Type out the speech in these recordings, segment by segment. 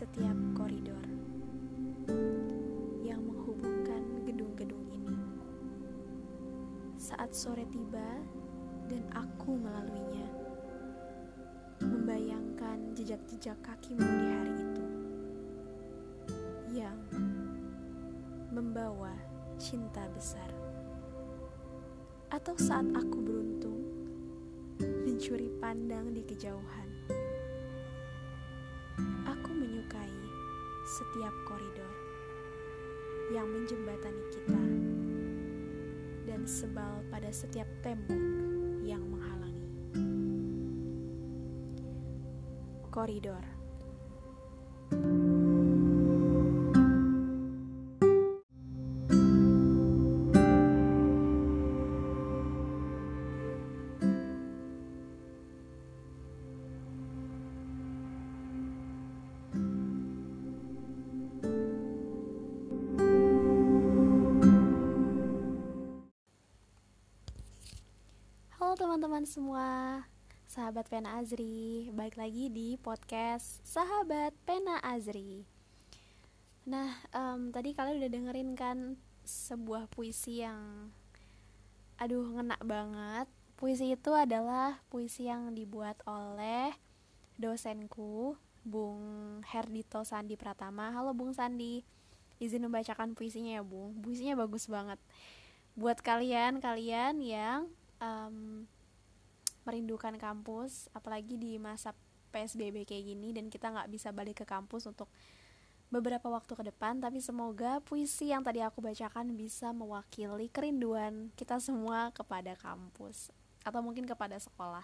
setiap koridor yang menghubungkan gedung-gedung ini. Saat sore tiba dan aku melaluinya, membayangkan jejak-jejak kakimu di hari itu yang membawa cinta besar. Atau saat aku beruntung mencuri pandang di kejauhan setiap koridor yang menjembatani kita dan sebal pada setiap tembok yang menghalangi. Koridor teman-teman semua. Sahabat Pena Azri Balik lagi di podcast Sahabat Pena Azri. Nah, um, tadi kalian udah dengerin kan Sebuah puisi yang Aduh, ngena banget. Puisi itu adalah puisi yang dibuat oleh Dosenku Bung Herdito Sandi Pratama. Halo Bung Sandi. Izin membacakan puisinya ya Bung. Puisinya bagus banget. Buat kalian, kalian yang um, merindukan kampus apalagi di masa PSBB kayak gini dan kita nggak bisa balik ke kampus untuk beberapa waktu ke depan tapi semoga puisi yang tadi aku bacakan bisa mewakili kerinduan kita semua kepada kampus atau mungkin kepada sekolah.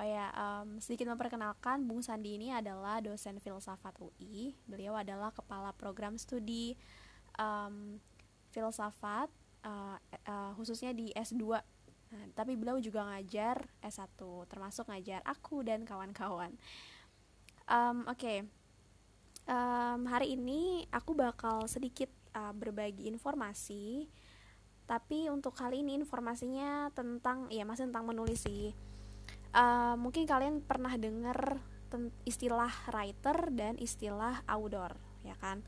Oh ya um, sedikit memperkenalkan Bung Sandi ini adalah dosen filsafat UI beliau adalah kepala program studi um, filsafat uh, uh, khususnya di S2 Nah, tapi beliau juga ngajar S1, termasuk ngajar aku dan kawan-kawan. Um, Oke, okay. um, hari ini aku bakal sedikit uh, berbagi informasi, tapi untuk kali ini informasinya tentang, ya masih tentang menulis sih. Uh, mungkin kalian pernah dengar istilah writer dan istilah outdoor, ya kan?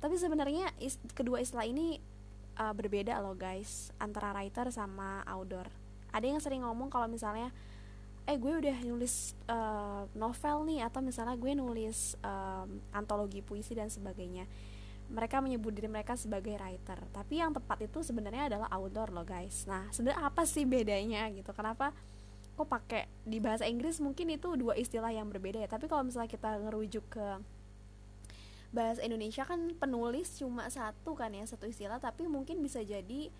Tapi sebenarnya is kedua istilah ini uh, berbeda loh guys antara writer sama outdoor ada yang sering ngomong kalau misalnya eh gue udah nulis uh, novel nih atau misalnya gue nulis um, antologi puisi dan sebagainya. Mereka menyebut diri mereka sebagai writer. Tapi yang tepat itu sebenarnya adalah outdoor loh guys. Nah sebenarnya apa sih bedanya gitu? Kenapa kok pakai di bahasa Inggris mungkin itu dua istilah yang berbeda ya? Tapi kalau misalnya kita ngerujuk ke bahasa Indonesia kan penulis cuma satu kan ya satu istilah tapi mungkin bisa jadi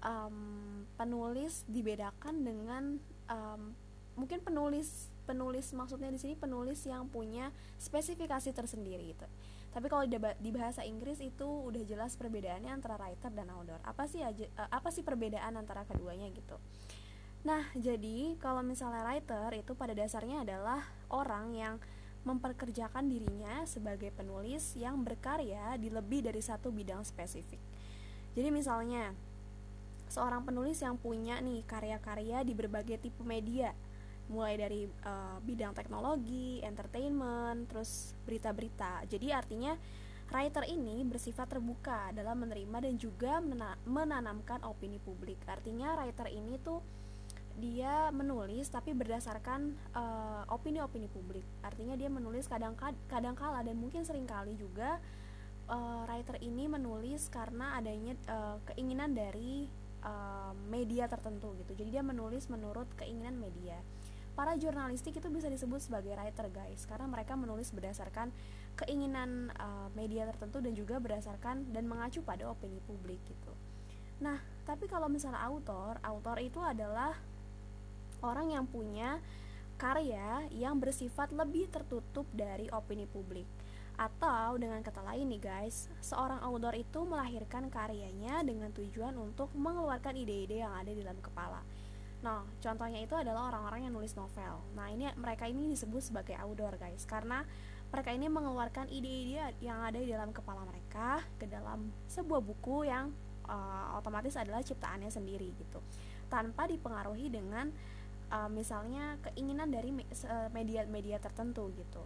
um, penulis dibedakan dengan um, mungkin penulis penulis maksudnya di sini penulis yang punya spesifikasi tersendiri itu tapi kalau di bahasa Inggris itu udah jelas perbedaannya antara writer dan outdoor apa sih aja uh, apa sih perbedaan antara keduanya gitu? Nah jadi kalau misalnya writer itu pada dasarnya adalah orang yang memperkerjakan dirinya sebagai penulis yang berkarya di lebih dari satu bidang spesifik. Jadi misalnya seorang penulis yang punya nih karya-karya di berbagai tipe media, mulai dari uh, bidang teknologi, entertainment, terus berita-berita. Jadi artinya writer ini bersifat terbuka dalam menerima dan juga menanamkan opini publik. Artinya writer ini tuh dia menulis tapi berdasarkan uh, opini-opini publik. Artinya dia menulis kadang kadang kala dan mungkin sering kali juga uh, writer ini menulis karena adanya uh, keinginan dari uh, media tertentu gitu. Jadi dia menulis menurut keinginan media. Para jurnalistik itu bisa disebut sebagai writer guys karena mereka menulis berdasarkan keinginan uh, media tertentu dan juga berdasarkan dan mengacu pada opini publik gitu. Nah, tapi kalau misalnya autor, autor itu adalah orang yang punya karya yang bersifat lebih tertutup dari opini publik. Atau dengan kata lain nih guys, seorang author itu melahirkan karyanya dengan tujuan untuk mengeluarkan ide-ide yang ada di dalam kepala. Nah, contohnya itu adalah orang-orang yang nulis novel. Nah, ini mereka ini disebut sebagai author guys, karena mereka ini mengeluarkan ide-ide yang ada di dalam kepala mereka ke dalam sebuah buku yang uh, otomatis adalah ciptaannya sendiri gitu, tanpa dipengaruhi dengan uh, misalnya keinginan dari media-media tertentu gitu.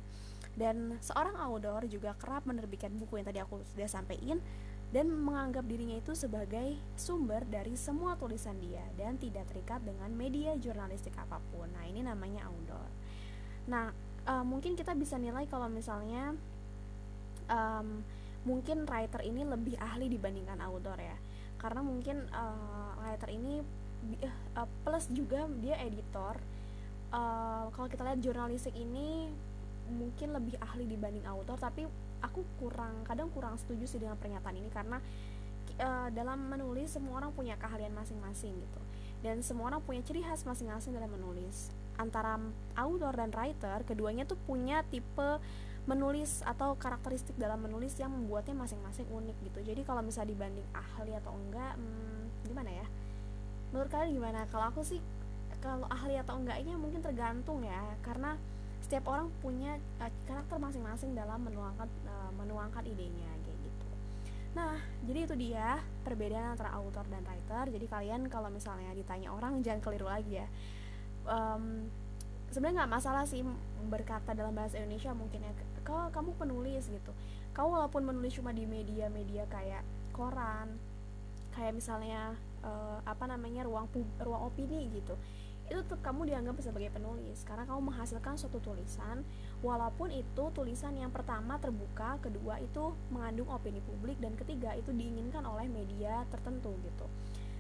dan seorang author juga kerap menerbitkan buku yang tadi aku sudah sampaikan dan menganggap dirinya itu sebagai sumber dari semua tulisan dia dan tidak terikat dengan media jurnalistik apa pun. Nah, ini namanya author. Nah, uh, mungkin kita bisa nilai kalau misalnya um, mungkin writer ini lebih ahli dibandingkan author ya. Karena mungkin uh, writer ini uh, plus juga dia editor. Uh, kalau kita lihat jurnalistik ini mungkin lebih ahli dibanding author tapi aku kurang kadang kurang setuju sih dengan pernyataan ini karena uh, dalam menulis semua orang punya keahlian masing-masing gitu. Dan semua orang punya ciri khas masing-masing dalam menulis. Antara author dan writer keduanya tuh punya tipe menulis atau karakteristik dalam menulis yang membuatnya masing-masing unik gitu. Jadi kalau misalnya dibanding ahli atau enggak hmm, gimana ya menurut kalian gimana? Kalau aku sih kalau ahli atau enggaknya mungkin tergantung ya. Karena setiap orang punya uh, karakter masing-masing dalam menuangkan uh, menuangkan idenya kayak gitu. Nah jadi itu dia perbedaan antara author dan writer. Jadi kalian kalau misalnya ditanya orang jangan keliru lagi ya. Um, sebenarnya nggak masalah sih berkata dalam bahasa Indonesia mungkin ya. Kalau kamu penulis gitu kau walaupun menulis cuma di media-media kayak koran kayak misalnya uh, apa namanya ruang ruang opini gitu. Itu tetap kamu dianggap sebagai penulis. Karena kamu menghasilkan suatu tulisan walaupun itu tulisan yang pertama terbuka kedua itu mengandung opini publik dan ketiga itu diinginkan oleh media tertentu gitu.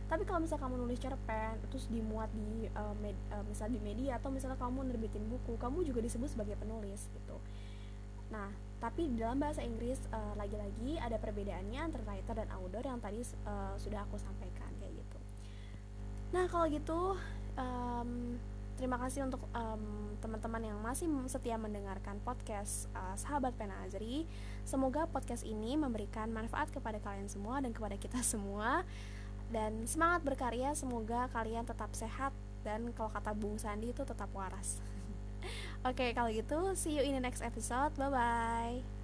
Tapi kalau misalnya kamu nulis cerpen terus dimuat di uh, med, uh, misal di media atau misalnya kamu nerbitin buku kamu juga disebut sebagai penulis gitu. Nah tapi dalam bahasa Inggris uh, lagi-lagi ada perbedaannya antara writer dan author yang tadi uh, sudah aku sampaikan kayak gitu. Nah kalau gitu um, terima kasih untuk um, teman-teman yang masih setia mendengarkan podcast uh, sahabat pena Azri. Semoga podcast ini memberikan manfaat kepada kalian semua dan kepada kita semua. Dan semangat berkarya semoga kalian tetap sehat dan kalau kata Bung Sandi itu tetap waras oke kalau gitu see you in the next episode. Bye bye